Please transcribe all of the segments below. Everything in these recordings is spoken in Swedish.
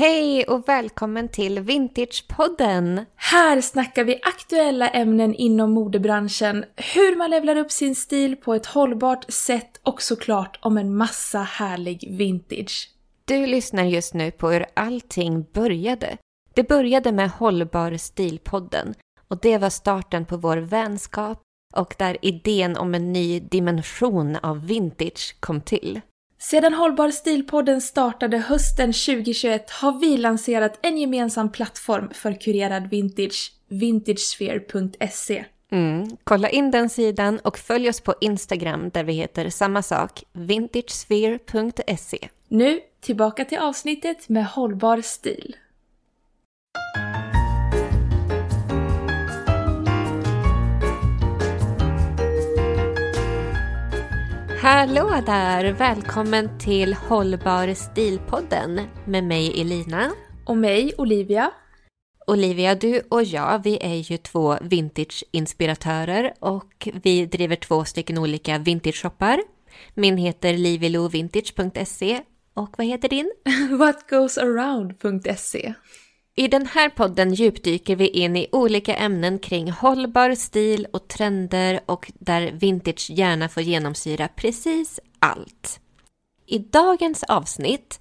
Hej och välkommen till Vintagepodden! Här snackar vi aktuella ämnen inom modebranschen, hur man levlar upp sin stil på ett hållbart sätt och såklart om en massa härlig vintage. Du lyssnar just nu på hur allting började. Det började med Hållbar stilpodden och det var starten på vår vänskap och där idén om en ny dimension av vintage kom till. Sedan Hållbar stilpodden startade hösten 2021 har vi lanserat en gemensam plattform för kurerad vintage, vintagesphere.se. Mm. Kolla in den sidan och följ oss på Instagram där vi heter samma sak, vintagesphere.se. Nu tillbaka till avsnittet med hållbar stil. Hallå där! Välkommen till Hållbar stilpodden med mig Elina. Och mig, Olivia. Olivia, du och jag, vi är ju två vintage-inspiratörer och vi driver två stycken olika vintage-shoppar. Min heter livilovintage.se och vad heter din? Whatgoesaround.se i den här podden djupdyker vi in i olika ämnen kring hållbar stil och trender och där vintage gärna får genomsyra precis allt. I dagens avsnitt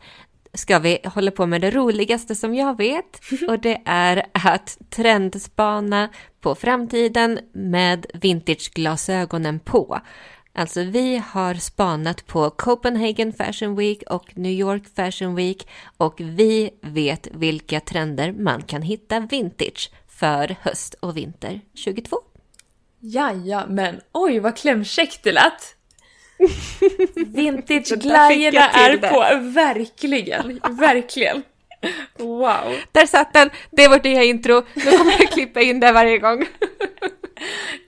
ska vi hålla på med det roligaste som jag vet och det är att trendspana på framtiden med vintageglasögonen på. Alltså vi har spanat på Copenhagen Fashion Week och New York Fashion Week och vi vet vilka trender man kan hitta vintage för höst och vinter 22. Jaja, men oj vad klämkäckt det lät! Vintage-glajjorna är på, verkligen, verkligen. Wow. Där satt den! Det är vårt nya intro. Nu kommer jag klippa in det varje gång.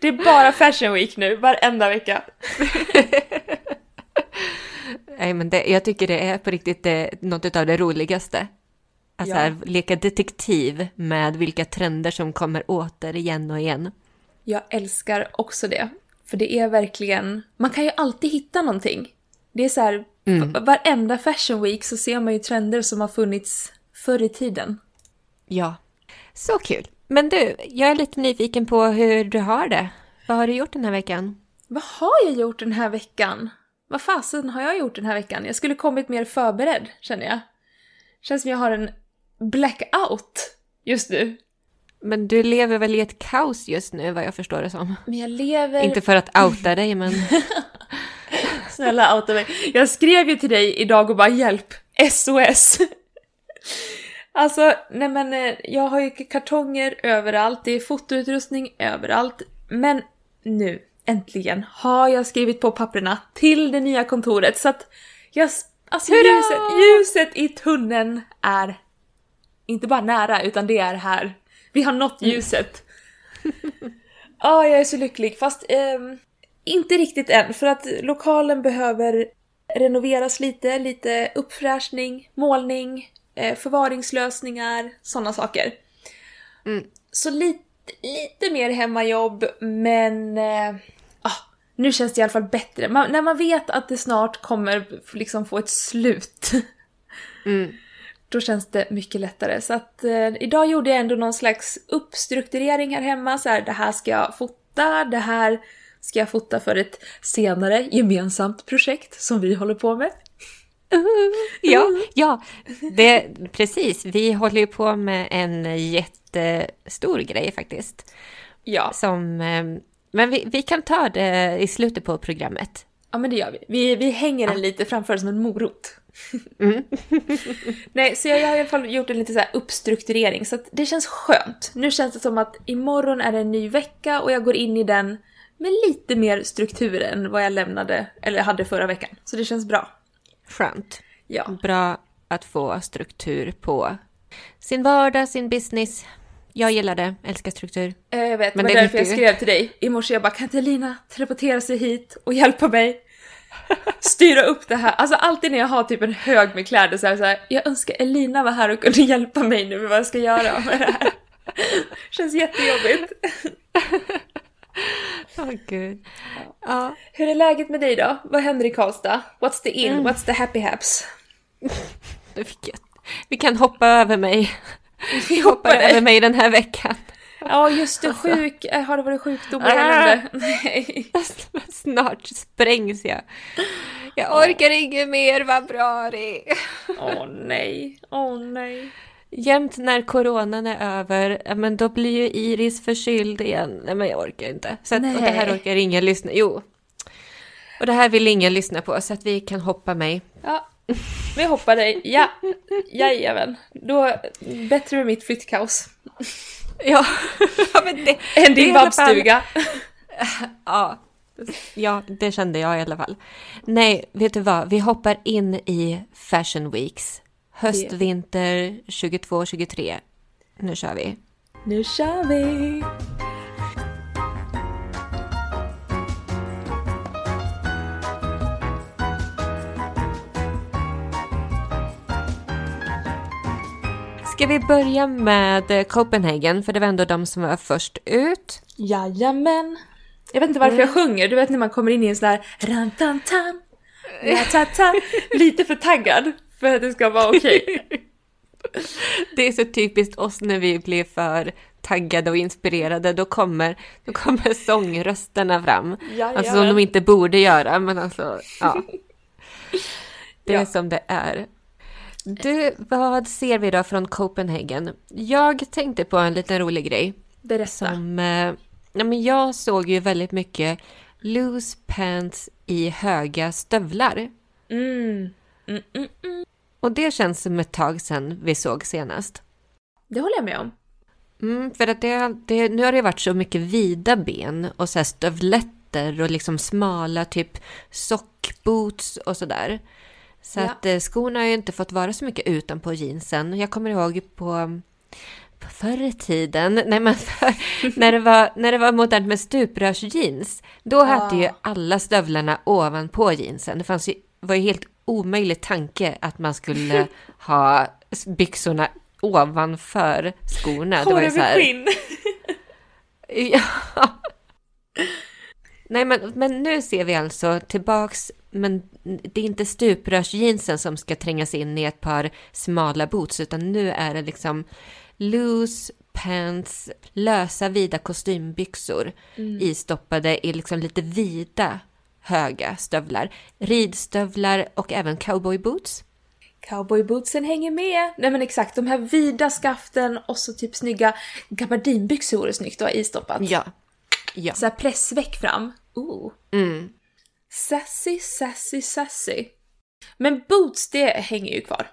Det är bara Fashion Week nu, varenda vecka. Nej, men det, jag tycker det är på riktigt det, något av det roligaste. Att Ja. så här, leka detektiv med vilka trender som kommer åter igen och igen. Jag älskar också det. För det är verkligen, man kan ju alltid hitta någonting. Det är så här, Mm. varenda Fashion Week så ser man ju trender som har funnits förr i tiden. Ja, så kul. Men du, jag är lite nyfiken på hur du har det. Vad har du gjort den här veckan? Vad har jag gjort den här veckan? Vad fasen har jag gjort den här veckan? Jag skulle kommit mer förberedd, känner jag. Känns som jag har en blackout just nu. Men du lever väl i ett kaos just nu, vad jag förstår det som. Men jag lever... Inte för att outa dig, men... Snälla outa mig. Jag skrev ju till dig idag och bara hjälp, SOS. Alltså, nej men eh, jag har ju kartonger överallt, det är fotoutrustning överallt. Men nu, äntligen, har jag skrivit på papperna till det nya kontoret så att jag... Alltså Hurra! ljuset, ljuset i tunneln är inte bara nära utan det är här. Vi har nått ljuset. Ja, jag är så lycklig. Fast ehm, inte riktigt än, för att lokalen behöver renoveras lite, lite uppfräschning, målning, eh, förvaringslösningar, sådana saker. Mm. Så lite, lite mer hemmajobb, men eh, ah, nu känns det i alla fall bättre. Man, när man vet att det snart kommer liksom få ett slut, Mm. då känns det mycket lättare. Så att eh, idag gjorde jag ändå någon slags uppstrukturering här hemma. Så här, det här ska jag fota, det här ska jag fota för ett senare gemensamt projekt som vi håller på med. Ja, ja det, precis. Vi håller ju på med en jättestor grej faktiskt. Ja, Som, eh, men vi, vi kan ta det i slutet på programmet. ja men det gör vi. Vi, vi hänger den lite framför som en morot. Mm. Nej, så jag har i alla fall gjort en lite så här uppstrukturering så det känns skönt. Nu känns det som att imorgon är det en ny vecka och jag går in i den med lite mer struktur än vad jag lämnade, eller hade förra veckan. Så det känns bra. Skönt. Ja. Bra att få struktur på sin vardag, sin business. Jag gillar det, älskar struktur. Eh, Jag vet, Men det var därför jag skrev till dig i morse. Jag bara, kan inte Lina teleportera sig hit och hjälpa mig? Styra upp det här. Alltså alltid när jag har typ en hög med kläder så är det så här, jag önskar Elina var här och kunde hjälpa mig nu med vad jag ska göra med det här. Känns jättejobbigt. Åh gud. Ja, Hur är läget med dig då? Vad händer i Karlstad? What's the in? Mm. What's the happy haps? Vi kan hoppa över mig. Vi hoppar hoppar över mig den här veckan. Ja, just det. Sjuk. Eh, Har det varit sjukdom och elände? Nej. Snart sprängs jag. Jag orkar inget mer, vad bra det. Åh nej. Åh nej. Jämt när coronan är över, men då blir ju Iris förkyld igen. Nej men jag orkar inte. Så att, och det här orkar ingen lyssna, jo. Och det här vill ingen lyssna på så att vi kan hoppa mig. Ja. Vi hoppar dig. Ja. Jajamän. Då, bättre med mitt flyttkaos. Ja, ja men det... Än din vabbstuga. Ja. ja, det kände jag i alla fall. Nej, vet du vad? Vi hoppar in i Fashion Weeks. Höst, vinter 22-23. Nu kör vi. Nu kör vi! Ska vi börja med eh, Copenhagen, för det var ändå de som var först ut. Jajamän. Jag vet inte varför jag sjunger, du vet när man kommer in i en sån där rantantan, ta lite för taggad för att det ska vara okej. Det är så typiskt oss när vi blir för taggade och inspirerade. Då kommer, då kommer sångrösterna fram. Alltså som de inte borde göra, men alltså, ja. Det är Ja. som det är. Du, vad ser vi då från Copenhagen? Jag tänkte på en liten rolig grej. Berätta. Som, eh, ja, men jag såg ju väldigt mycket loose pants i höga stövlar. Mm. Mm, mm, mm. Och det känns som ett tag sedan vi såg senast. Det håller jag med om. Mm, för att det, det, nu har det varit så mycket vida ben och så här stövletter och liksom smala typ sockboots och sådär. Så Ja. att eh, skorna har ju inte fått vara så mycket utanpå jeansen. Jag kommer ihåg på, på förr i tiden, nej men för, när, det var, när det var modernt med stuprörsjeans, då hade ju alla stövlarna ovanpå jeansen. Det fanns ju, var ju helt omöjlig tanke att man skulle ha byxorna ovanför skorna. Hår så här, över skinn. Ja. Nej, men, men nu ser vi alltså tillbaks, men det är inte stuprörsjeansen som ska trängas in i ett par smala boots, utan nu är det liksom loose pants, lösa vida kostymbyxor istoppade i liksom lite vida höga stövlar. Ridstövlar och även cowboyboots. Cowboybootsen hänger med. Nej men exakt, de här vida skaften och så typ snygga gabardinbyxor vore snyggt att ha istoppat. Ja. Ja. Så här pressväck fram. Ooh. Mm. Sassy, sassy, sassy. Men boots, det hänger ju kvar.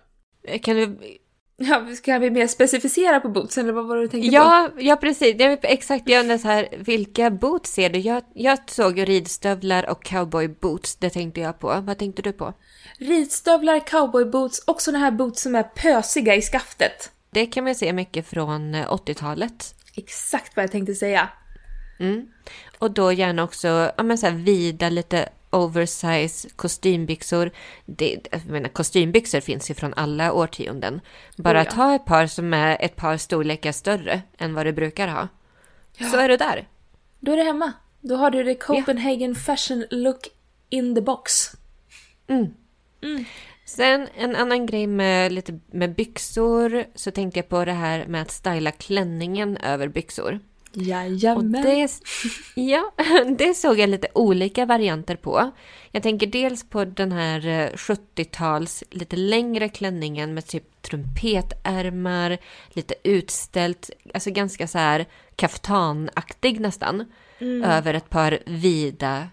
Kan du Ja, ska vi mer specificera på bootsen eller vad var det du tänkte på? Ja, ja precis. Jag exakt, jag undrar så här, vilka boots ser du? Jag, jag såg ju ridstövlar och cowboyboots, det tänkte jag på. Vad tänkte du på? Ridstövlar, cowboyboots och såna här boots som är pösiga i skaftet. Det kan man se mycket från eh, 80-talet. Exakt vad jag tänkte säga. Mm. Och då gärna också ja, men så här vida, lite oversize kostymbyxor. Det, jag menar, kostymbyxor finns ju från alla årtionden. Bara Oh ja. ha ett par som är ett par storlekar större än vad du brukar ha. Så är du där. Då är det hemma. Då har du det Copenhagen fashion look in the box. Sen en annan grej med, lite, med byxor så tänkte jag på det här med att styla klänningen över byxor. Och Jajamän. det, ja, det såg jag lite olika varianter på. Jag tänker dels på den här eh, 70-tals lite längre klänningen med typ trumpetärmar, lite utställt, alltså ganska så här kaftanaktig nästan, över ett par vida,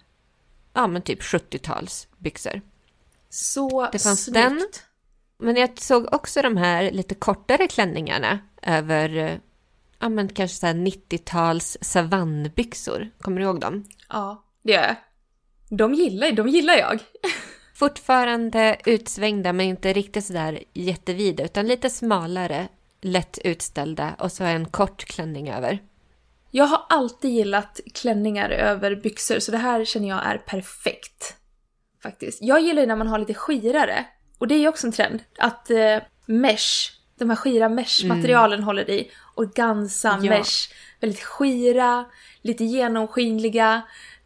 ja men typ 70-tals byxor. Så Det fanns snyggt. den. Men jag såg också de här lite kortare klänningarna över, eh, ja men kanske så här 90-tals savannbyxor. Kommer du ihåg dem? Ja, det gör jag. De gillar, de gillar jag. Fortfarande utsvängda men inte riktigt sådär jättevida utan lite smalare, lätt utställda och så en kort klänning över. Jag har alltid gillat klänningar över byxor, så det här känner jag är perfekt. Faktiskt. Jag gillar ju när man har lite skirare. Och det är ju också en trend. Att eh, mesh, de här skira mesh-materialen håller i. Organza, Ja. mesh. Väldigt skira, lite genomskinliga.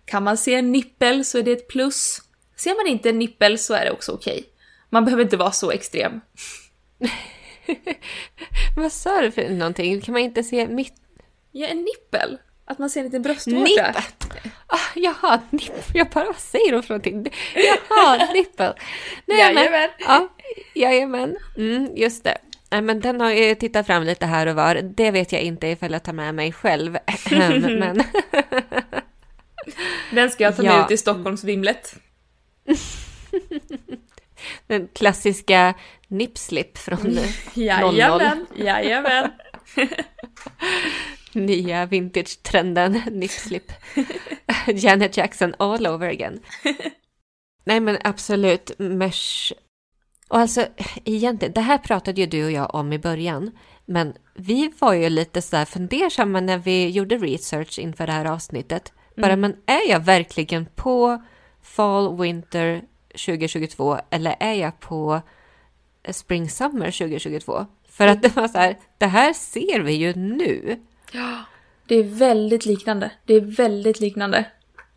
Kan man se en nippel så är det ett plus. Ser man inte en nippel så är det också okej. Man behöver inte vara så extrem. Vad sa du för någonting? Kan man inte se mitt... Ja, en nippel. Att man ser en liten bröstvårta. Nippel! Ah, jaha, nippel. Jag bara, vad säger de för någonting? Jaha, nippel. Nej, Jajamän. Men, ja, jajamän. Mm, just det. Nej, men den har jag tittat fram lite här och var. Det vet jag inte ifall jag tar med mig själv. men Den ska jag ta med Ja. ut i Stockholmsvimlet. den klassiska nipslip från Jajamän, jajamän. nya vintage-trenden nipslip. Janet Jackson all over again. Nej men absolut, mesh. Och alltså egentligen, det här pratade ju du och jag om i början. Men vi var ju lite sådär fundersamma när vi gjorde research inför det här avsnittet. Bara, men är jag verkligen på Fall Winter 2022 eller är jag på Spring Summer 2022? För att det var så här, det här ser vi ju nu. Det är väldigt liknande. Det är väldigt liknande.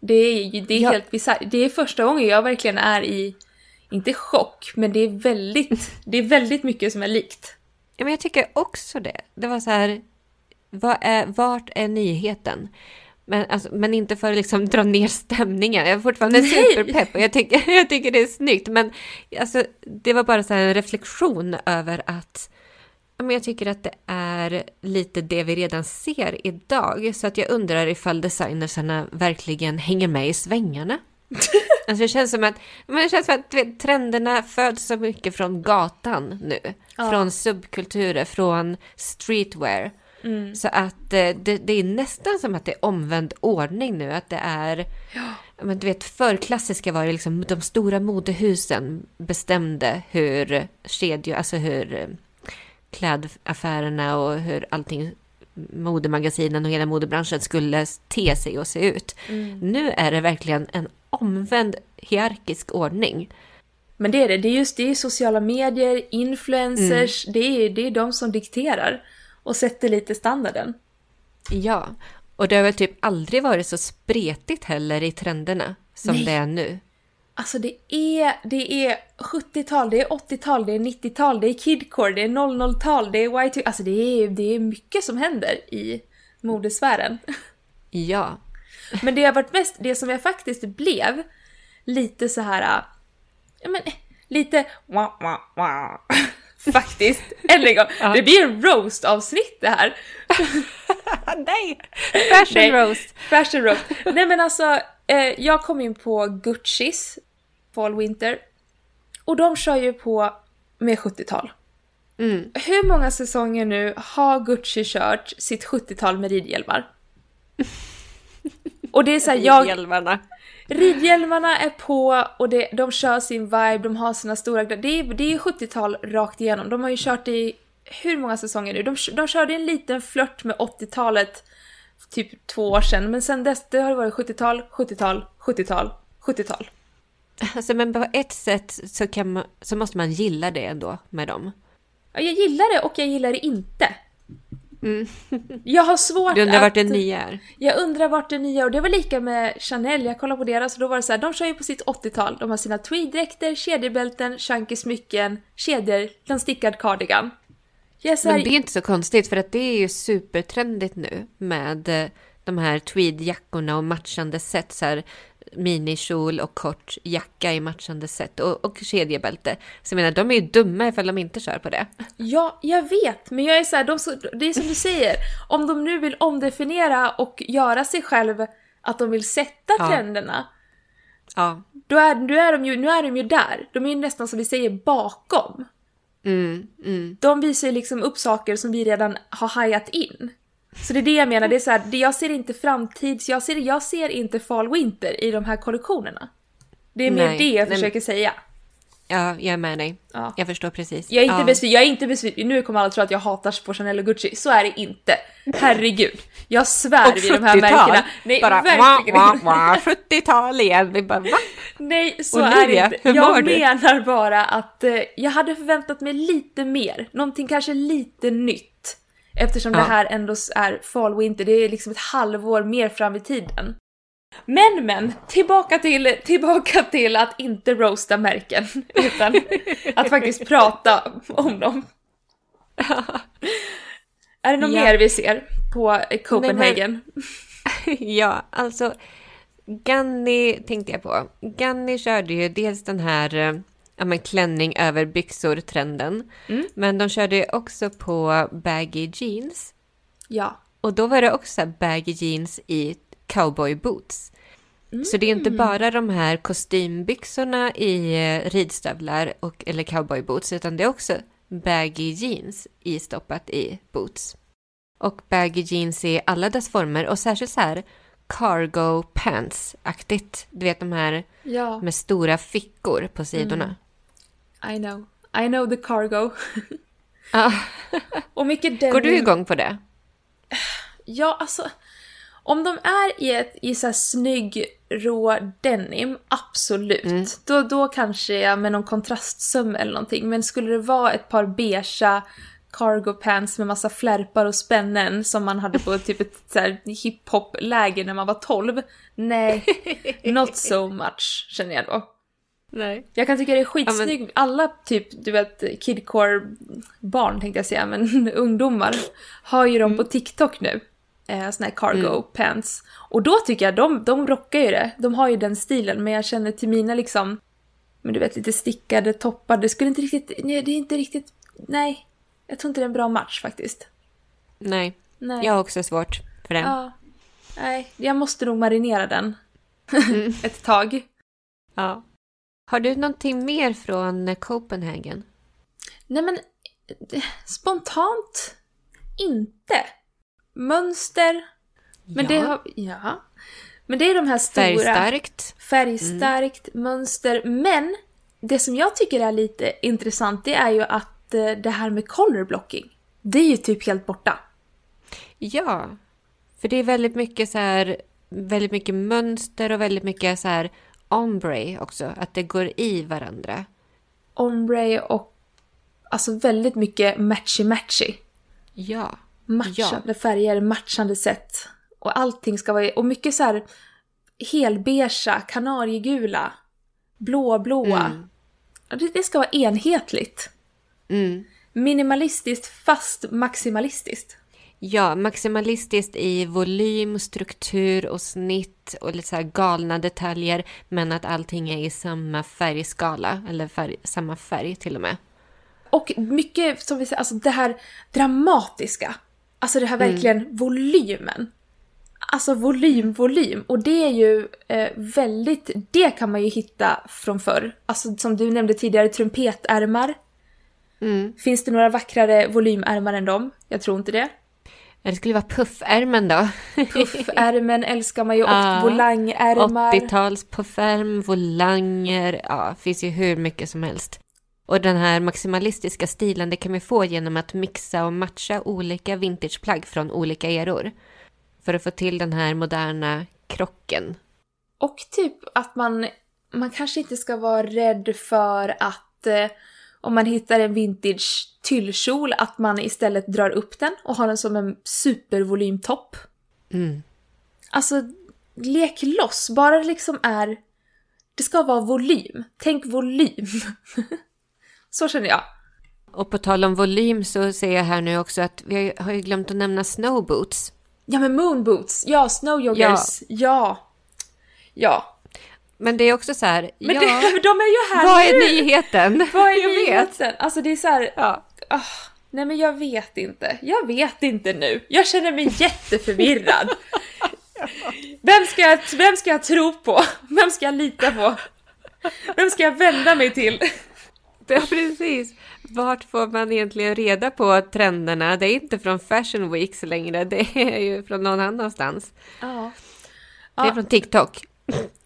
Det är, det är Ja. helt bisarrt. Det är första gången jag verkligen är i, inte chock, men det är väldigt, det är väldigt mycket som är likt. Ja, men jag tycker också det. Det var så här, vad är, vart är nyheten? Men, alltså, men inte för att liksom dra ner stämningen. Jag är fortfarande Nej! superpepp och jag tycker, jag tycker det är snyggt. Men alltså, det var bara så här en reflektion över att men jag tycker att det är lite det vi redan ser idag. Så att jag undrar ifall designersarna verkligen hänger med i svängarna. Alltså det känns som att, men det känns som att vet, trenderna föds så mycket från gatan nu. Ja. Från subkulturer, från streetwear. Mm. Så att eh, det, det är nästan som att det är omvänd ordning nu. Att det är, Ja. men du vet förr klassiska var det liksom de stora modehusen bestämde hur kedjor, alltså hur eh, klädaffärerna och hur allting modemagasinen och hela modebranschen skulle te sig och se ut. Mm. Nu är det verkligen en omvänd hierarkisk ordning. Men det är det. Det är just det är sociala medier, influencers, det, är, det är de som dikterar och sätter lite standarden. Ja, och det har väl typ aldrig varit så spretigt heller i trenderna som Nej. det är nu. Alltså det är, det är 70-tal, det är 80-tal, det är 90-tal, det är kidcore, det är 00-tal, det är Y2, alltså det är, det är mycket som händer i modesfären. Ja, Men det har varit mest, det som jag faktiskt blev lite så här, ja men lite wah, wah, wah. Faktiskt, än en gång. Ja. Det blir en roast-avsnitt det här. nej! Fashion Nej. roast. Fashion roast. Nej men alltså, eh, jag kom in på Guccis Fall Winter. Och de kör ju på med 70-tal. Mm. Hur många säsonger nu har Gucci kört sitt 70-tal med ridhjälmar? Och det är såhär, jag, Hjälmarna. ridhjälmarna är på och det, de kör sin vibe, de har sina stora... Det är, det är 70-tal rakt igenom. De har ju kört i hur många säsonger nu? De, de körde en liten flört med 80-talet typ två år sedan, men sen dess det har det varit 70-tal, 70-tal, 70-tal, 70-tal. Alltså, men på ett sätt så, kan man, så måste man gilla det ändå med dem. Ja, jag gillar det och jag gillar det inte. Mm. Jag har svårt Du undrar att... vart det nya är? Jag undrar vart det nya och det var lika med Chanel, jag kollade på deras och då var det så här, de kör ju på sitt 80-tal, de har sina tweeddräkter, kedjebälten, chunky smycken, kedjor, en stickad cardigan. Här, Men det är inte så konstigt för att det är ju supertrendigt nu med eh, de här tweedjackorna och matchande set. Så här, minikjol och kort jacka i matchande set och, och kedjebälte. Så jag menar, de är ju dumma ifall de inte kör på det. Ja, jag vet, men jag är så här, de, det är som du säger, om de nu vill omdefiniera och göra sig själv att de vill sätta Ja. trenderna, Ja. då är, då är de ju, nu är de ju där. De är ju nästan som vi säger bakom. Mm, mm. De visar ju liksom upp saker som vi redan har hajat in. Så det är det jag menar, det är så här, det- jag ser inte framtids, jag ser, jag ser inte fall winter i de här kollektionerna. Det är mer Nej, det jag nej, försöker säga. Ja, jag är med dig. Ja. Jag förstår precis. Jag är inte ja. besviken, jag är inte besviken, nu kommer alla tro att jag hatar på Chanel och Gucci, så är det inte. Herregud. Jag svär vid de här 70-tal. märkena. Nej, bara verkligen wah, wah, wah, 70-tal igen. Vi bara, va? Nej, så Olivia, är det inte. hur Jag du? menar bara att eh, jag hade förväntat mig lite mer. Någonting kanske lite nytt. Eftersom Ja. det här ändå är fall winter, det är liksom ett halvår mer fram i tiden. Men men, tillbaka till, tillbaka till att inte roasta märken, utan att faktiskt prata om dem. Är det något Ja. mer vi ser på Copenhagen? ja, alltså Ganni tänkte jag på. Ganni körde ju dels den här eh, ja, men klänning över byxor-trenden. Mm. Men de körde ju också på baggy jeans. Ja. Och då var det också baggy jeans i cowboy boots. Så det är inte bara de här kostymbyxorna i eh, ridstövlar och, eller cowboy boots, utan det är också baggy jeans istoppat i boots. Och baggy jeans i alla dess former och särskilt så här cargo pants-aktigt. Du vet de här Ja, med stora fickor på sidorna. I know. I know the cargo. Och mycket denim. Går du igång på det? Ja, alltså. Om de är i, ett, i så här snygg rå denim, absolut. Mm. Då, då kanske jag med någon kontrastsöm eller någonting. Men skulle det vara ett par beigea cargo pants med massa flärpar och spännen som man hade på typ ett så här hiphop-läger när man var 12. Nej, not so much känner jag då. Nej. Jag kan tycka det är skitsnyggt. Alla typ, du vet, kidcore-barn tänkte jag säga, men ungdomar har ju dem på TikTok nu. Eh, såna här cargo pants. Och då tycker jag, de, de rockar ju det. De har ju den stilen, men jag känner till mina liksom, men du vet lite stickade toppar, det skulle inte riktigt, nej det är inte riktigt, nej. Jag tror inte det är en bra match faktiskt. Nej, Nej. jag har också svårt för det. Ja. Nej, jag måste nog marinera den. Ett tag. Ja. Har du någonting mer från Copenhagen? Nej men eh, spontant inte. Mönster. Men det Ja. har, ja. Men det är de här stora. Färgstarkt. Färgstarkt mönster. Men det som jag tycker är lite intressant det är ju att eh, det här med color blocking. Det är ju typ helt borta. Ja, för det är väldigt mycket så här, väldigt mycket mönster och väldigt mycket så här ombre också, att det går i varandra. Ombre och alltså väldigt mycket matchy-matchy. Ja, matchande färger, matchande sätt. Och allting ska vara, och mycket så här helbeigea, kanariegula, blåblåa. Mm. Ja, Det, det ska vara enhetligt. Mm. Minimalistiskt fast maximalistiskt. Ja, maximalistiskt i volym, struktur och snitt och lite så här galna detaljer, men att allting är i samma färgskala, eller färg, samma färg till och med. Och mycket, som vi säger, alltså det här dramatiska. Alltså det här verkligen volymen. Alltså volym, volym. Och det är ju eh, väldigt, det kan man ju hitta från förr. Alltså som du nämnde tidigare, trumpetärmar. Mm. Finns det några vackrare volymärmar än dem? Jag tror inte det. Det skulle vara puffärmen då. Puffärmen älskar man ju och Ja, volangärmar. 80-tals puffärm, volanger, ja, finns ju hur mycket som helst. Och den här maximalistiska stilen, det kan vi få genom att mixa och matcha olika vintageplagg från olika eror. För att få till den här moderna krocken. Och typ att man, man kanske inte ska vara rädd för att eh, om man hittar en vintage tyllkjol att man istället drar upp den och har den som en supervolymtopp. Mm. Alltså, lek loss. Bara det liksom är... Det ska vara volym. Tänk volym. Så känner jag. Och på tal om volym så ser jag här nu också att vi har ju- glömt att nämna snowboots. Ja men moonboots, ja snowjoggers, ja. Ja. Men det är också så här, Men ja, det, de är ju här vad är nu! nyheten? Vad är jag vet. nyheten? Alltså det är så här, Ja. ah, nej men jag vet inte. Jag vet inte nu. Jag känner mig jätteförvirrad. Vem ska, jag, vem ska jag tro på? Vem ska jag lita på? Vem ska jag vända mig till? Ja, precis. Vart får man egentligen reda på trenderna? Det är inte från Fashion Weeks längre, det är ju från någon annanstans. Ja. Det är Ja. från TikTok.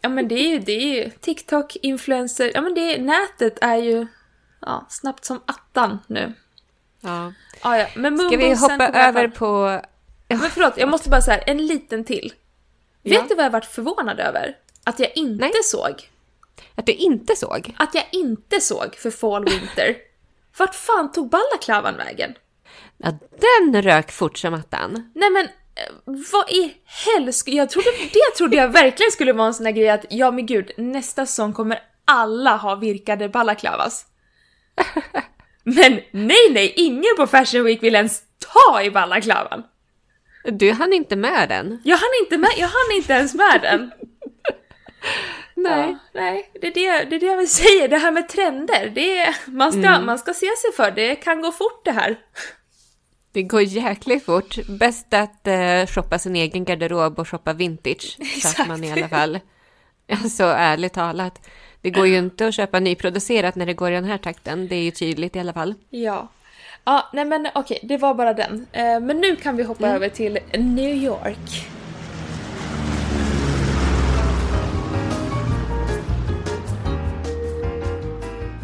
Ja men det är ju, det är ju TikTok, influencer, ja men det är, nätet är ju ja, snabbt som attan nu. Ja. Ja, ja. Men Ska vi hoppa över på... Men förlåt, jag måste bara säga en liten till. Ja. Vet du vad jag varit förvånad över? Att jag inte Nej. såg. Att du inte såg? Att jag inte såg för Fall Winter. Vart fan tog balaklavan vägen? Ja, den rök fort som attan. Nej men, eh, vad i helsk... Jag trodde, det trodde jag verkligen skulle vara en sån här grej att ja men gud, nästa säsong kommer alla ha virkade balaklavas. Men nej, nej, ingen på Fashion Week vill ens ta i balaklavan. Du hann inte med den. Jag hann inte, med, jag hann inte ens med den. Nej. Ja, nej, det är det, det är det jag vill säga. Det här med trender, det är, man, ska, Mm. man ska se sig för. Det kan gå fort det här. Det går jäkligt fort. Bäst att eh, shoppa sin egen garderob och shoppa vintage. Så att man i alla fall... Alltså ärligt talat. Det går ju inte att köpa nyproducerat när det går i den här takten. Det är ju tydligt i alla fall. Ja. Ja, nej men okej, det var bara den. Eh, men nu kan vi hoppa över till New York.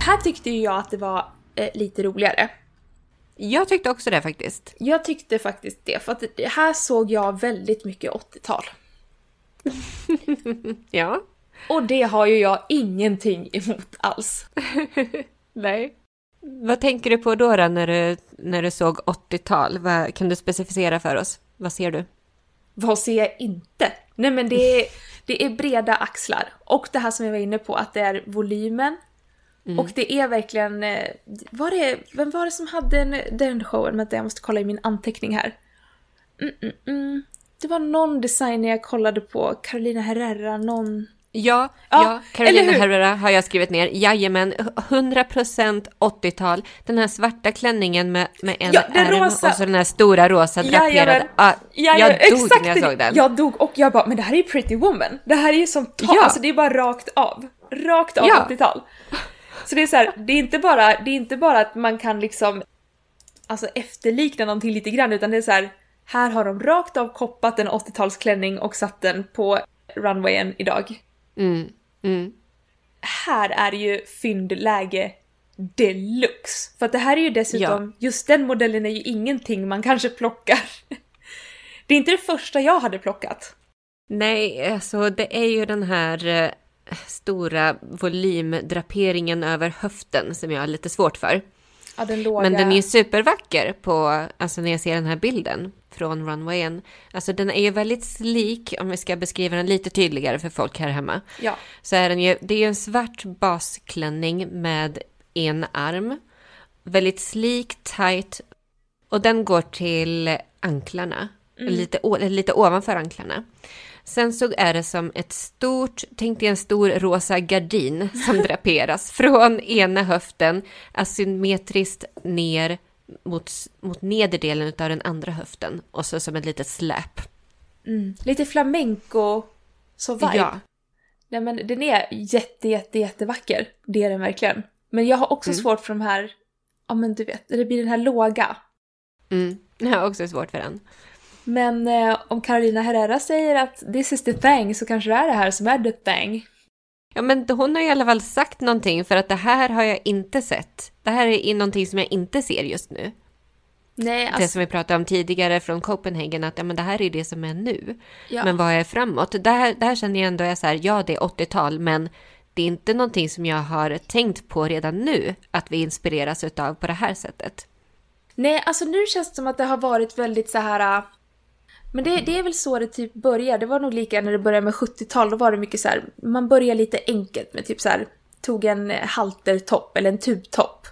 Här tyckte ju jag att det var eh, lite roligare. Jag tyckte också det faktiskt. Jag tyckte faktiskt det, för att här såg jag väldigt mycket 80-tal. Ja. Och det har ju jag ingenting emot alls. Nej. Vad tänker du på då, då när, du, när du såg 80-tal? Vad, kan du specificera för oss? Vad ser du? Vad ser jag inte? Nej men det är, det är breda axlar. Och det här som jag var inne på, att det är volymen. Och det är verkligen... eh, Var det, vem var det som hade en, den showen? Vänta, jag måste kolla i min anteckning här. Mm, mm, mm. Det var någon designer jag kollade på, Carolina Herrera, någon... Ja, Ja, ja, Carolina? Herrera har jag skrivit ner. Jajamän, 100% 80-tal. Den här svarta klänningen med, med en Ja, ärm rosa. och så den här stora rosa draperade. Ah, Ja, jag ja, dog exakt när jag såg den. Jag dog och jag bara, men det här är ju Pretty Woman. Det här är ju som, ta- Ja. alltså det är bara rakt av. Rakt av Ja. 80-tal. Så det är så här, det är inte bara, det är inte bara att man kan liksom alltså efterlikna någonting lite grann utan det är så här, här har de rakt av koppat en 80-talsklänning och satt den på runwayen idag. Mm, mm. Här är det ju fyndläge deluxe. För att det här är ju dessutom, just den modellen är ju ingenting man kanske plockar. Det är inte det första jag hade plockat. Nej, alltså det är ju den här eh, stora volymdraperingen över höften som jag har lite svårt för. Ja, den låga... Men den är supervacker på, alltså när jag ser den här bilden från runwayen. Alltså den är ju väldigt slik, om vi ska beskriva den lite tydligare för folk här hemma. Ja. Så är den ju, det är ju en svart basklänning med en arm. Väldigt slik, tight. Och den går till anklarna. Lite, å- eller lite ovanför anklarna. Sen så är det som ett stort, tänk dig en stor rosa gardin som draperas från ena höften asymmetriskt ner mot, mot nederdelen av den andra höften. Och så som ett litet släp. Mm. Lite flamenco så vibe. Ja. Nej men den är jätte, jätte, jättevacker. Det är den verkligen. Men jag har också Mm. svårt för de här, ja men du vet, det blir den här låga. Mm. Jag har också svårt för den. Men eh, om Carolina Herrera säger att this is the thing så kanske det är det här som är the thing. Ja, men hon har i alla fall sagt någonting för att det här har jag inte sett. Det här är någonting som jag inte ser just nu. Nej, Det alltså, som vi pratade om tidigare från Copenhagen, att ja, men det här är det som är nu. ja. Men vad är framåt? Det här, det här känner jag ändå är så här, ja det är 80-tal, men det är inte någonting som jag har tänkt på redan nu att vi inspireras utav på det här sättet. Nej, alltså nu känns det som att det har varit väldigt så här. Men det, det är väl så det typ börjar. Det var nog lika när det började med 70-tal. Då var det mycket så här. Man börjar lite enkelt med typ så här. Tog en eh, haltertopp eller en tubtopp.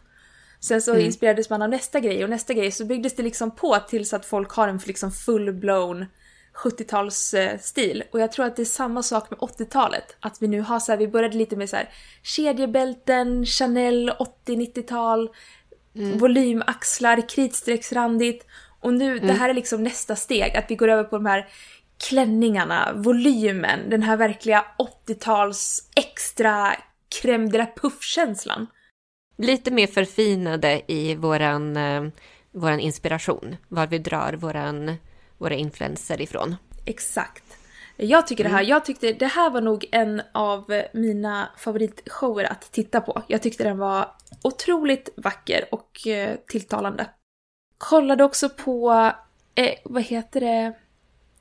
Sen så inspirerades man av nästa grej och nästa grej så byggdes det liksom på tills att folk har en liksom full-blown 70-talsstil. Och jag tror att det är samma sak med 80-talet. Att vi nu har så här, vi började lite med så här kedjebälten, Chanel 80-90-tal, volymaxlar, kritstrecksrandigt. Och nu, det här är liksom nästa steg, att vi går över på de här klänningarna, volymen, den här verkliga 80-tals extra crème de la puff-känslan. Lite mer förfinade i våran, eh, våran inspiration, var vi drar våran, våra influenser ifrån. Exakt. Jag tycker det här, jag tyckte det här var nog en av mina favoritshower att titta på. Jag tyckte den var otroligt vacker och eh, tilltalande. Kollade också på, eh, vad heter det,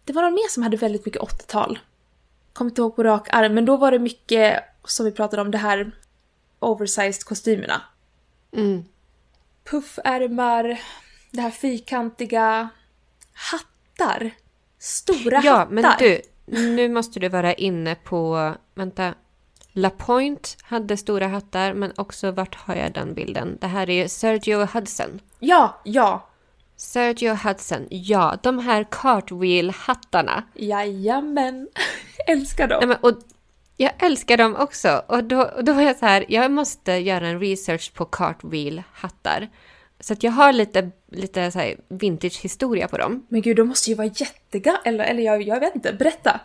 det var någon mer som hade väldigt mycket 80-tal. Kommer inte ihåg på rak arm, men då var det mycket som vi pratade om, det här oversized kostymerna. Mm. Puffärmar, det här fyrkantiga, hattar. Stora Ja, hattar. men du, nu måste du vara inne på, vänta, LaPointe hade stora hattar, men också vart har jag den bilden? Det här är Sergio Hudson. Ja, ja. Sergio Hudson, ja, de här cartwheel-hattarna. Jajamän. Älskar dem. Nej, men, och jag älskar dem också. Och då, och då var jag så här, jag måste göra en research på cartwheel-hattar. Så att jag har lite, lite så vintage-historia på dem. Men gud, de måste ju vara jättegamla. Eller, eller jag, jag vet inte. Berätta.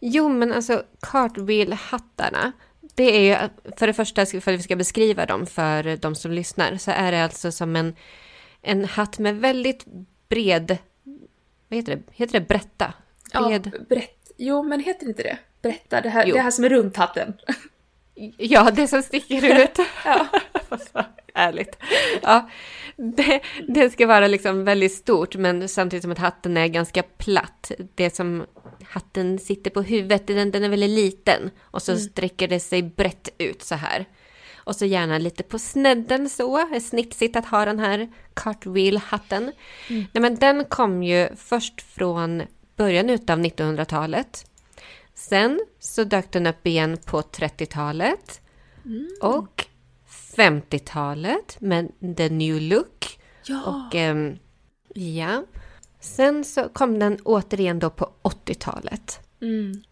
Jo, men alltså cartwheel-hattarna. Det är ju, för det första, för att vi ska beskriva dem för de som lyssnar, så är det alltså som en, en hatt med väldigt bred, vad heter det, heter det brätta? Bred. Ja, brett. Jo, men heter inte det? Berätta, det här, det här som är runt hatten. Ja, det som sticker ut. ja. Ärligt. Ja, det, det ska vara liksom väldigt stort, men samtidigt som att hatten är ganska platt. Det som hatten sitter på huvudet, den, den är väldigt liten. Och så mm. sträcker det sig brett ut så här. Och så gärna lite på snedden så, är snitsigt att ha den här cartwheel-hatten. Mm. Nej, men den kom ju först från början av 1900-talet. Sen så dök den upp igen på 30-talet. Mm. Och 50-talet med The New Look. Ja. Och um, ja. Sen så kom den återigen då på 80-talet. Mm.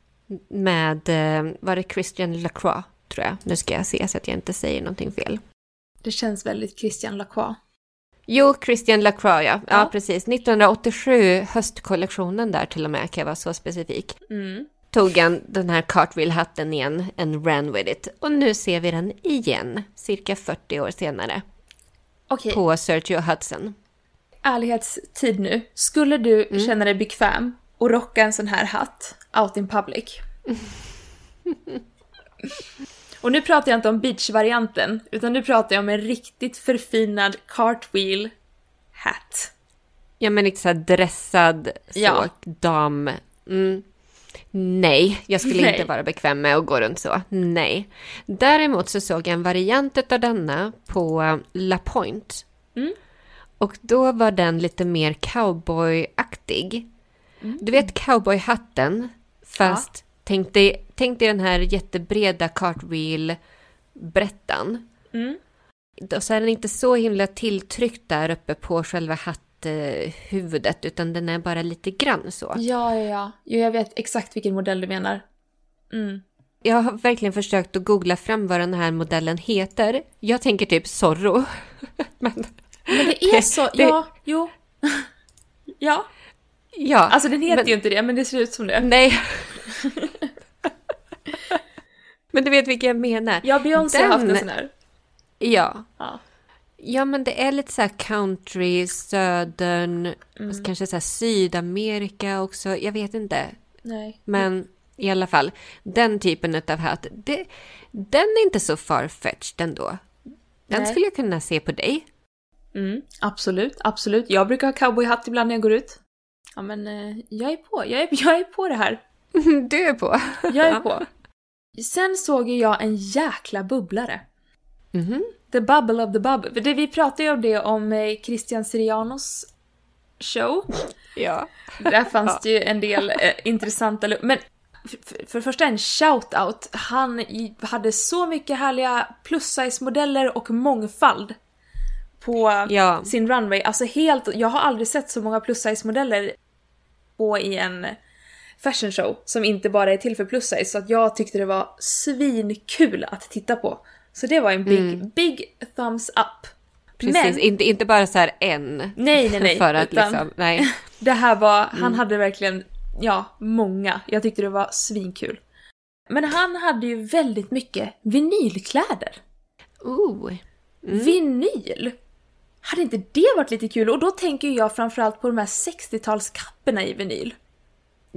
Med, uh, var det Christian Lacroix tror jag. Nu ska jag se så att jag inte säger någonting fel. Det känns väldigt Christian Lacroix. Jo, Christian Lacroix ja. ja. Ja, precis. 1987, höstkollektionen där till och med kan jag vara så specifik. Mm tog han den här cartwheel-hatten igen and ran with it. Och nu ser vi den igen, cirka 40 år senare. Okay. På Sergio Hudson. Ärlighetstid nu. Skulle du mm. känna dig bekväm och rocka en sån här hatt out in public? och nu pratar jag inte om beach-varianten, utan nu pratar jag om en riktigt förfinad cartwheel hat. Ja, men lite såhär dressad så, ja. dam. Mm. Nej, jag skulle Nej. inte vara bekväm med att gå runt så. Nej. Däremot så såg jag en variant av denna på La Pointe. Mm. Och då var den lite mer cowboyaktig. Mm. Du vet cowboyhatten, fast ja. Tänk, dig, tänk dig den här jättebreda cartwheel-brättan. Mm. Och så är den inte så himla tilltryckt där uppe på själva hatten huvudet utan den är bara lite grann så. Ja, ja, ja. Jo, jag vet exakt vilken modell du menar. Mm. Jag har verkligen försökt att googla fram vad den här modellen heter. Jag tänker typ Zorro. Men, men det är så, det, ja, jo. ja. Ja. Alltså den heter men, ju inte det, men det ser ut som det. Nej. men du vet vilken jag menar. Ja, Beyoncé har haft en sån här. Ja. ja. Ja, men det är lite så här country, södern, mm. kanske så här Sydamerika också. Jag vet inte. Nej. Men i alla fall, den typen av hatt, det, den är inte så farfetched ändå. Den Nej. skulle jag kunna se på dig. Mm, absolut, absolut. Jag brukar ha cowboyhatt ibland när jag går ut. Ja, men eh, jag är på. Jag är, jag är på det här. Du är på? Jag är på. Sen såg jag en jäkla bubblare. Mm -hmm. The bubble of the bubble. Det, vi pratade ju om det om eh, Christian Sirianos show. Ja. Där fanns det ju en del eh, intressanta... Men för, för det första en shout-out. Han hade så mycket härliga plus-size-modeller och mångfald på ja. sin runway. Alltså helt... Jag har aldrig sett så många plus-size-modeller på i en fashion show som inte bara är till för plus-size. Så att jag tyckte det var svinkul att titta på. Så det var en big, mm. big thumbs up. Precis, Men, inte, inte bara så här en. Nej, nej, nej. För att utan, liksom, nej. Det här var, han mm. hade verkligen, ja, många. Jag tyckte det var svinkul. Men han hade ju väldigt mycket vinylkläder. Ooh. Mm. Vinyl! Hade inte det varit lite kul? Och då tänker jag framförallt på de här 60-talskapporna i vinyl.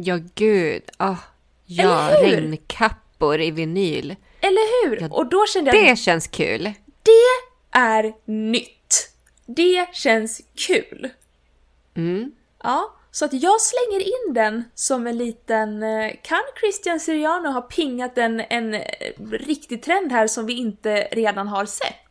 Ja, gud. Oh, ja, regnkappor i vinyl. Eller hur? Ja, och då kände jag... Det känns kul. Det är nytt. Det känns kul. Mm. Ja, så att jag slänger in den som en liten... Eh, kan Christian Siriano ha pingat en, en eh, riktig trend här som vi inte redan har sett?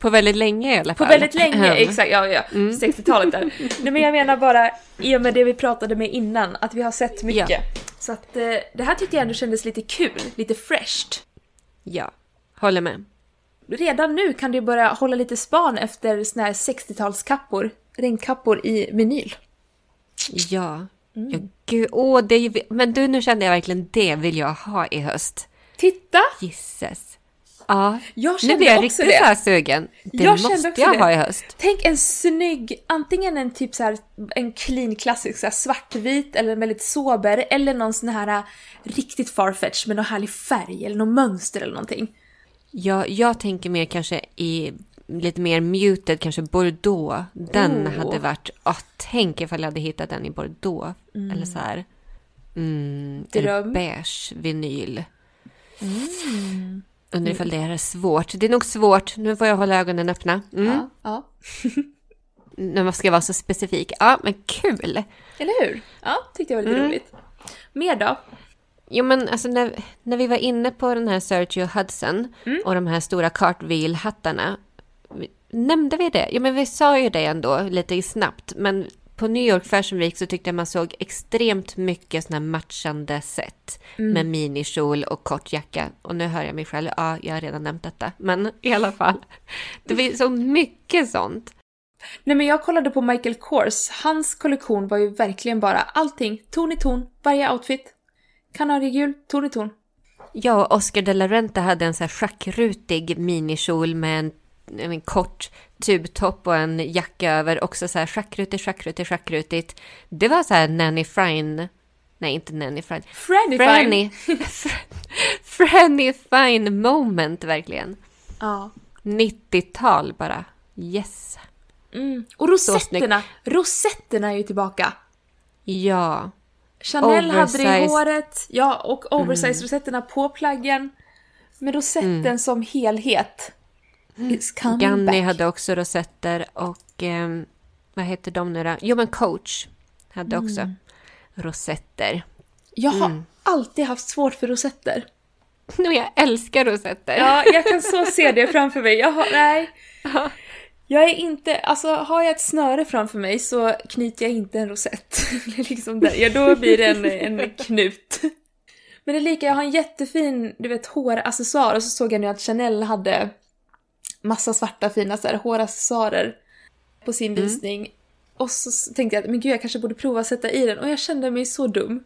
På väldigt länge i alla fall. På väldigt länge, exakt. Ja, ja. Mm. 60-talet där. Nej men jag menar bara, i och med det vi pratade med innan, att vi har sett mycket. Ja. Så att eh, det här tyckte jag ändå kändes lite kul, lite fresht. Ja, håller med. Redan nu kan du börja hålla lite span efter såna här 60-talskappor, regnkappor i vinyl. Ja. ja gud, åh, det men du, nu kände jag verkligen det vill jag ha i höst. Titta! Gisses. Ja, Jag nu kände blir jag riktigt det. så här sugen. Det Jag måste jag det. ha i höst. Tänk en snygg, antingen en typ så här, en clean klassisk så här svartvit eller en väldigt sober eller någon sån här äh, riktigt farfetch med någon härlig färg eller någon mönster eller någonting. Ja, jag tänker mer kanske i lite mer muted, kanske bordeaux. Den Oh. hade varit, åh, tänk ifall jag hade hittat den i bordeaux. Eller så här, mm, Dröm. beige vinyl. Undrar ifall det är svårt. Det är nog svårt. Nu får jag hålla ögonen öppna. Mm. Ja, ja. När man ska vara så specifik. Ja, men kul! Eller hur? Ja, tyckte jag var lite Mm. roligt. Mer då? Jo men alltså när, när vi var inne på den här Sergio Hudson och de här stora Cartwheel-hattarna. Nämnde vi det? Jo men vi sa ju det ändå lite snabbt. Men på New York Fashion Week så tyckte jag man såg extremt mycket här matchande set. Med minikjol och kort jacka. Och nu hör jag mig själv, ja jag har redan nämnt detta. Men i alla fall. Det var så mycket sånt. Nej men jag kollade på Michael Kors, hans kollektion var ju verkligen bara allting, ton i ton, varje outfit. Kanariegul, ton i ton. Och Oscar de la Renta hade en så här schackrutig minikjol med en, en kort tubtopp och en jacka över. Också så här schackrutigt, schackrutigt, schackrutigt. Det var så här Nanny Fine. Nej, inte Nanny Fine. Franny Fine. Franny. Franny Fine moment verkligen. Ja. 90-tal bara. Yes. Mm. Och rosetterna, rosetterna är ju tillbaka. Ja. Chanel hade det i håret, ja och oversize-rosetterna på plaggen. Men rosetten som helhet Ganni back. hade också rosetter och ehm, vad heter de nu då? Jo men Coach hade också Mm. rosetter. Jag har Mm. alltid haft svårt för rosetter. Nu jag älskar rosetter. Ja, jag kan så se det framför mig. Jag har, nej. Jag är inte, alltså har jag ett snöre framför mig så knyter jag inte en rosett. Liksom där. Ja, då blir det en, en knut. Men det är lika, jag har en jättefin, du vet, håraccessoar och så såg jag nu att Chanel hade massa svarta fina så här, håraccessoarer på sin visning. Och så tänkte jag att men gud, jag kanske borde prova att sätta i den och jag kände mig så dum.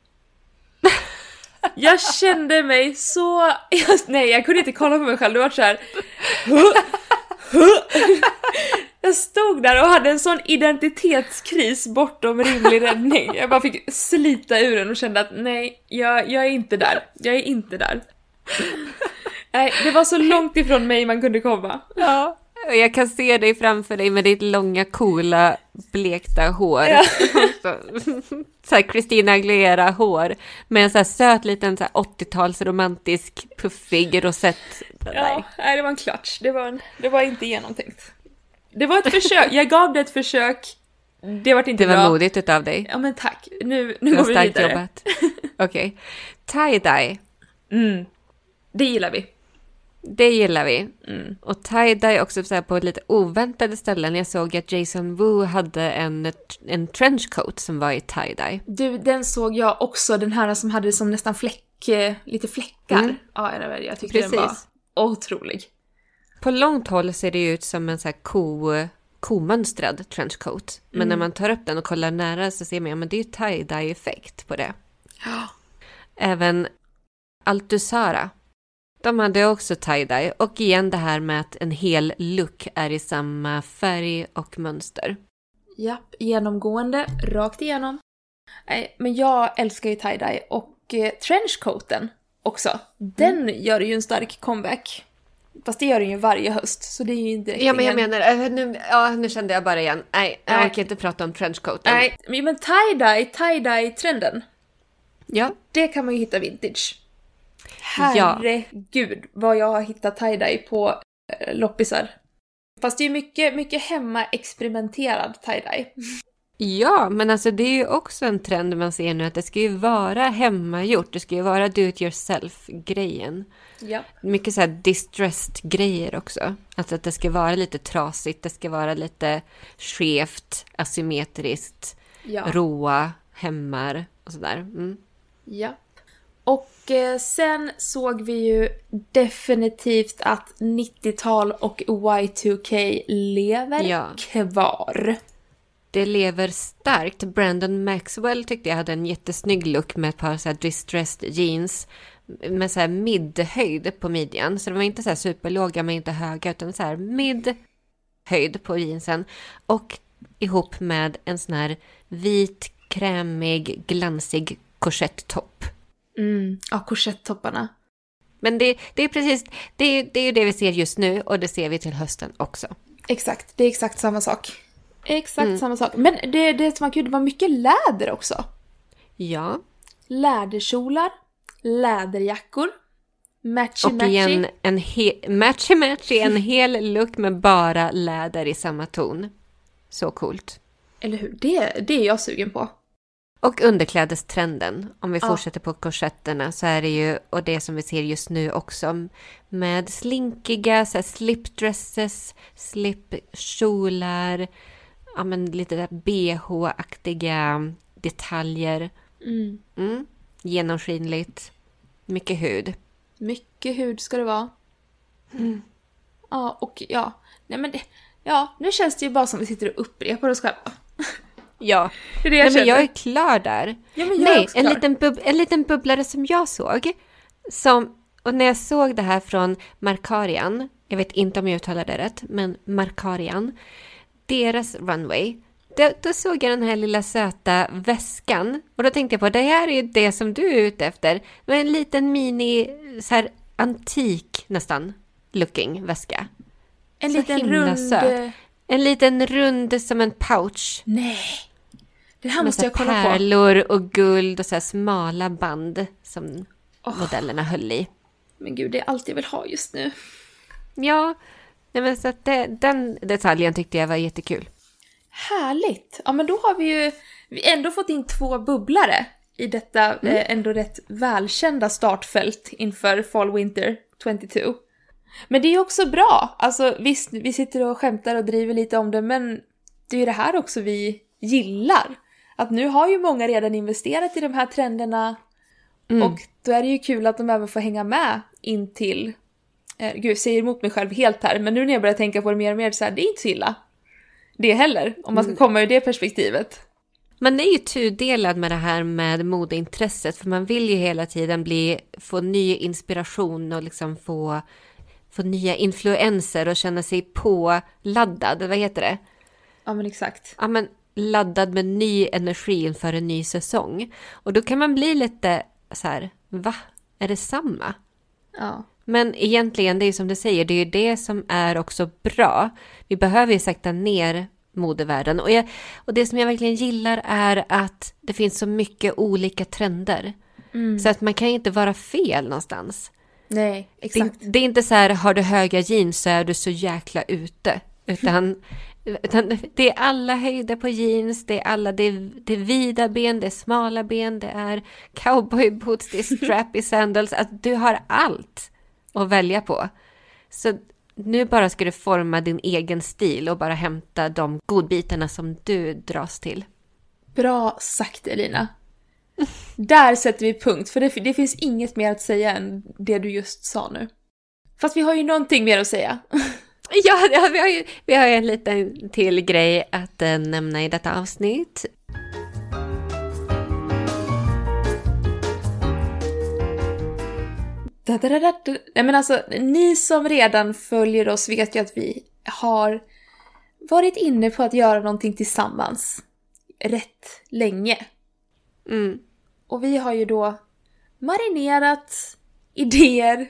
Jag kände mig så... Jag, nej, jag kunde inte kolla på mig själv. Det var så här... Jag stod där och hade en sån identitetskris bortom rimlig räddning. Jag bara fick slita ur den och kände att nej, jag, jag är inte där. Jag är inte där. Nej, det var så långt ifrån mig man kunde komma. Ja. Jag kan se dig framför dig med ditt långa, coola, blekta hår. Ja. så, här Christina Aguilera-hår. Med en så här söt liten så här 80-tals romantisk, puffig rosett. Ja, Nej. det var en klatsch. Det var, en, det var inte genomtänkt. Det var ett försök. Jag gav det ett försök. Det var inte Det var bra. modigt utav dig. Ja men tack. Nu, nu går vi vidare. jobbat. Okej. Tie-dye. Mm. Det gillar vi. Det gillar vi. Mm. Och tie-dye också så på lite oväntade ställen. Jag såg att Jason Wu hade en, en trenchcoat som var i tie-dye. Du, den såg jag också, den här som hade som nästan fläck, eh, lite fläckar. Mm. Ja, jag, tyckte den var Precis. otrolig. På långt håll ser det ut som en så här ko, komönstrad trenchcoat. Men Mm. när man tar upp den och kollar nära så ser man att det är tie-dye-effekt på det. Ja. Även Altusara. De hade också tie-dye. Och igen det här med att en hel look är i samma färg och mönster. Japp, genomgående, rakt igenom. Nej, men jag älskar ju tie-dye och eh, trenchcoaten också. Den gör ju en stark comeback. Fast det gör den ju varje höst, så det är ju inte Ja, men jag menar, äh, nu, ja, nu kände jag bara igen. Nej, jag Nej. orkar inte prata om trenchcoaten. Nej, men tie-dye, tie-dye-trenden. Ja, Det kan man ju hitta vintage. Ja. Herregud vad jag har hittat tie-dye på eh, loppisar. Fast det är mycket, mycket hemma-experimenterad tie-dye. ja, men alltså det är ju också en trend man ser nu att det ska ju vara hemmagjort. Det ska ju vara do it yourself-grejen. Ja. Mycket så här distressed grejer också. Alltså att det ska vara lite trasigt, det ska vara lite skevt, asymmetriskt, Ja. råa hemmar och sådär. Mm. ja. Och eh, sen såg vi ju definitivt att 90-tal och Y2K lever Ja. kvar. Det lever starkt. Brandon Maxwell tyckte jag hade en jättesnygg look med ett par så här distressed jeans med så här midhöjd på midjan. Så de var inte så här superlåga men inte höga utan så här midhöjd på jeansen. Och ihop med en sån här vit, krämig, glansig korsetttopp. Mm. Ja, korsettopparna. Men det, det är precis, det, det är ju det vi ser just nu och det ser vi till hösten också. Exakt, det är exakt samma sak. Exakt Mm. samma sak. Men det, det som var kul, det var mycket läder också. Ja, Läderkjolar, läderjackor, matchy och matchy. igen en he- matchy matchy, en hel look med bara läder i samma ton. Så coolt. Eller hur? Det, det är jag sugen på. Och underklädestrenden, om vi Ja. fortsätter på korsetterna, så är det ju, och det som vi ser just nu också, med slinkiga så här, slipdresses, slipkjolar, ja men lite där bh-aktiga detaljer. Mm. Mm, genomskinligt, mycket hud. Mycket hud ska det vara. Ja, och ja. Nej men det, ja, nu känns det ju bara som vi sitter och upprepar oss själva. Ja, Det är det jag Nej, men jag är klar där. Ja, jag Nej, en liten, bub- en liten bubblare som jag såg. Som, och när jag såg det här från Markarian, jag vet inte om jag uttalar det rätt, men Markarian, deras runway, då, då såg jag den här lilla söta väskan. Och då tänkte jag på, det här är ju det som du är ute efter. Men en liten mini, så här antik nästan, looking väska. En så liten rund... söt. En liten rund som en pouch. Nej! Det här måste jag kolla på. pärlor och guld och så smala band som Åh. modellerna höll i. Men gud, det är allt jag vill ha just nu. Ja, nej men så att det, den detaljen tyckte jag var jättekul. Härligt! Ja men då har vi ju vi ändå fått in två bubblare i detta eh, ändå rätt välkända startfält inför Fall Winter 22. Men det är också bra. Alltså visst, vi sitter och skämtar och driver lite om det men det är ju det här också vi gillar. Att nu har ju många redan investerat i de här trenderna och då är det ju kul att de även får hänga med in till eh, Gud, jag säger emot mig själv helt här, men nu när jag börjar tänka på det mer och mer så här, det är inte så illa. Det heller, om man ska komma ur det perspektivet. Man är ju tudelad med det här med modeintresset för man vill ju hela tiden bli, få ny inspiration och liksom få, få nya influenser och känna sig påladdad, vad heter det? Ja men exakt. ja, men, laddad med ny energi inför en ny säsong. Och då kan man bli lite så här, va? Är det samma? Ja. Men egentligen, det är som du säger, det är ju det som är också bra. Vi behöver ju sakta ner modevärlden. Och, jag, och det som jag verkligen gillar är att det finns så mycket olika trender. Så att man kan inte vara fel någonstans. Nej, Det, exakt. det är inte så här, har du höga jeans så är du så jäkla ute. Utan, utan det är alla höjder på jeans, det är alla, det är, det är vida ben, det är smala ben, det är cowboyboots, det är strappy sandals. Att du har allt att välja på. Så nu bara ska du forma din egen stil och bara hämta de godbitarna som du dras till. Bra sagt Elina. Där sätter vi punkt, för det, det finns inget mer att säga än det du just sa nu. Fast vi har ju någonting mer att säga. Ja, ja vi, har ju, vi har ju en liten till grej att eh, nämna i detta avsnitt. Da, da, da, da, da. Nej men alltså, ni som redan följer oss vet ju att vi har varit inne på att göra någonting tillsammans rätt länge. Mm. Och vi har ju då marinerat idéer.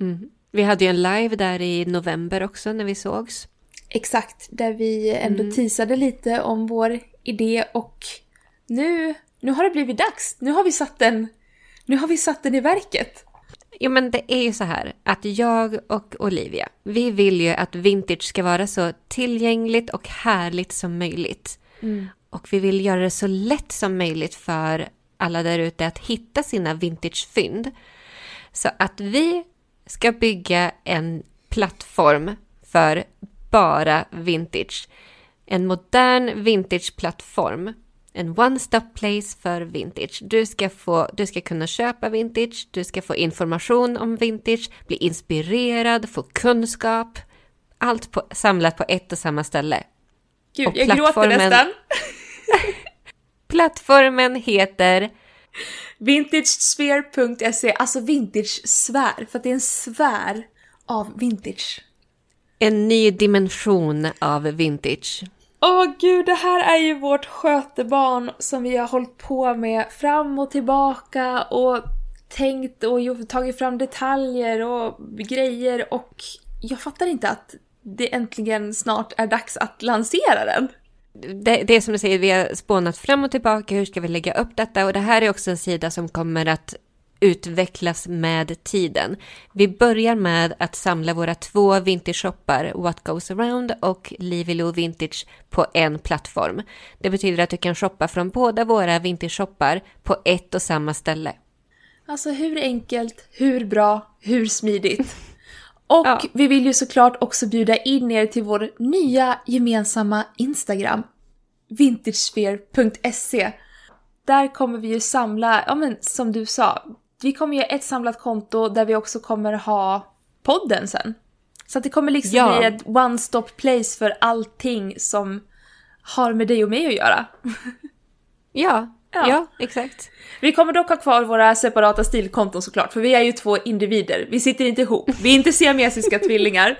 Mm. Vi hade ju en live där i november också när vi sågs. Exakt, där vi ändå teasade lite om vår idé och nu, nu har det blivit dags. Nu har vi satt den, nu har vi satt den i verket. Jo men det är ju så här att jag och Olivia, vi vill ju att vintage ska vara så tillgängligt och härligt som möjligt. Och vi vill göra det så lätt som möjligt för alla där ute att hitta sina vintagefynd. Så att vi ska bygga en plattform för bara vintage. En modern vintageplattform En one-stop place för vintage. Du ska, få, du ska kunna köpa vintage, du ska få information om vintage, bli inspirerad, få kunskap. Allt på, samlat på ett och samma ställe. Gud, och jag gråter nästan. plattformen heter Vintagesphere.se, alltså vintage-sfär, för att det är en sfär av vintage. En ny dimension av vintage. Åh oh, gud, det här är ju vårt skötebarn som vi har hållit på med fram och tillbaka och tänkt och tagit fram detaljer och grejer och jag fattar inte att det äntligen snart är dags att lansera den. Det, det är som du säger, vi har spånat fram och tillbaka, hur ska vi lägga upp detta? Och det här är också en sida som kommer att utvecklas med tiden. Vi börjar med att samla våra två vintage-shoppar, What Goes Around och Livy Vintage, på en plattform. Det betyder att du kan shoppa från båda våra vintage-shoppar på ett och samma ställe. Alltså hur enkelt, hur bra, hur smidigt. Och ja. vi vill ju såklart också bjuda in er till vår nya gemensamma Instagram, vintagesphere.se. Där kommer vi ju samla, ja men som du sa, vi kommer göra ett samlat konto där vi också kommer ha podden sen. Så att det kommer liksom ja. bli ett one-stop place för allting som har med dig och mig att göra. ja, ja, ja, exakt. Vi kommer dock ha kvar våra separata stilkonton såklart, för vi är ju två individer. Vi sitter inte ihop. Vi är inte siamesiska tvillingar.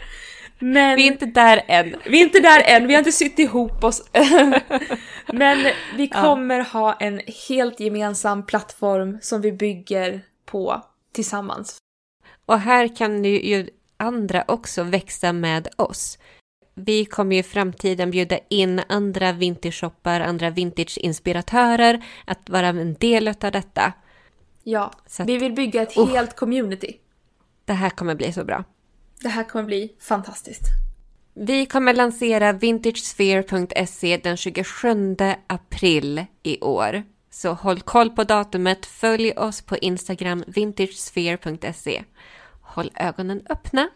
Men... Vi är inte där än. Vi är inte där än, vi har inte sytt ihop oss. Men vi kommer ja. ha en helt gemensam plattform som vi bygger på tillsammans. Och här kan ju andra också växa med oss. Vi kommer ju i framtiden bjuda in andra vintage-shoppar, andra vintage-inspiratörer att vara en del av detta. Ja, att, vi vill bygga ett oh, helt community. Det här kommer bli så bra. Det här kommer bli fantastiskt. Vi kommer lansera vintagesphere.se den 27 april i år. Så håll koll på datumet, följ oss på Instagram vintagesphere.se. Håll ögonen öppna.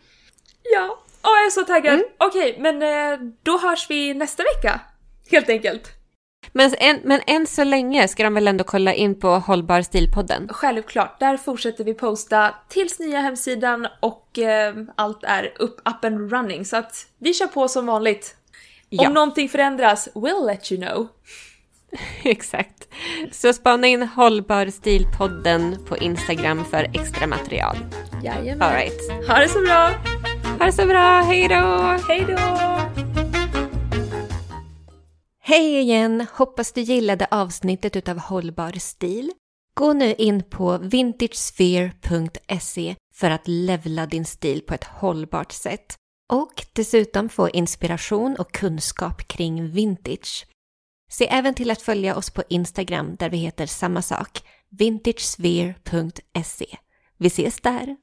Ja, oh, jag är så taggad. Mm. Okej, okay, men eh, då hörs vi nästa vecka. Helt enkelt. Men, en, men än så länge ska de väl ändå kolla in på Hållbar stilpodden? Självklart, där fortsätter vi posta tills nya hemsidan och eh, allt är upp, up and running. Så att vi kör på som vanligt. Ja. Om någonting förändras, we'll let you know. Exakt. Så spana in Hållbar stilpodden på Instagram för extra material. Jajamän. All right. Ha det så bra! Ha det så bra, hej då! Hej då! Hej igen! Hoppas du gillade avsnittet utav Hållbar stil. Gå nu in på vintagesphere.se för att levla din stil på ett hållbart sätt och dessutom få inspiration och kunskap kring vintage. Se även till att följa oss på Instagram där vi heter samma sak, vintagesphere.se. Vi ses där!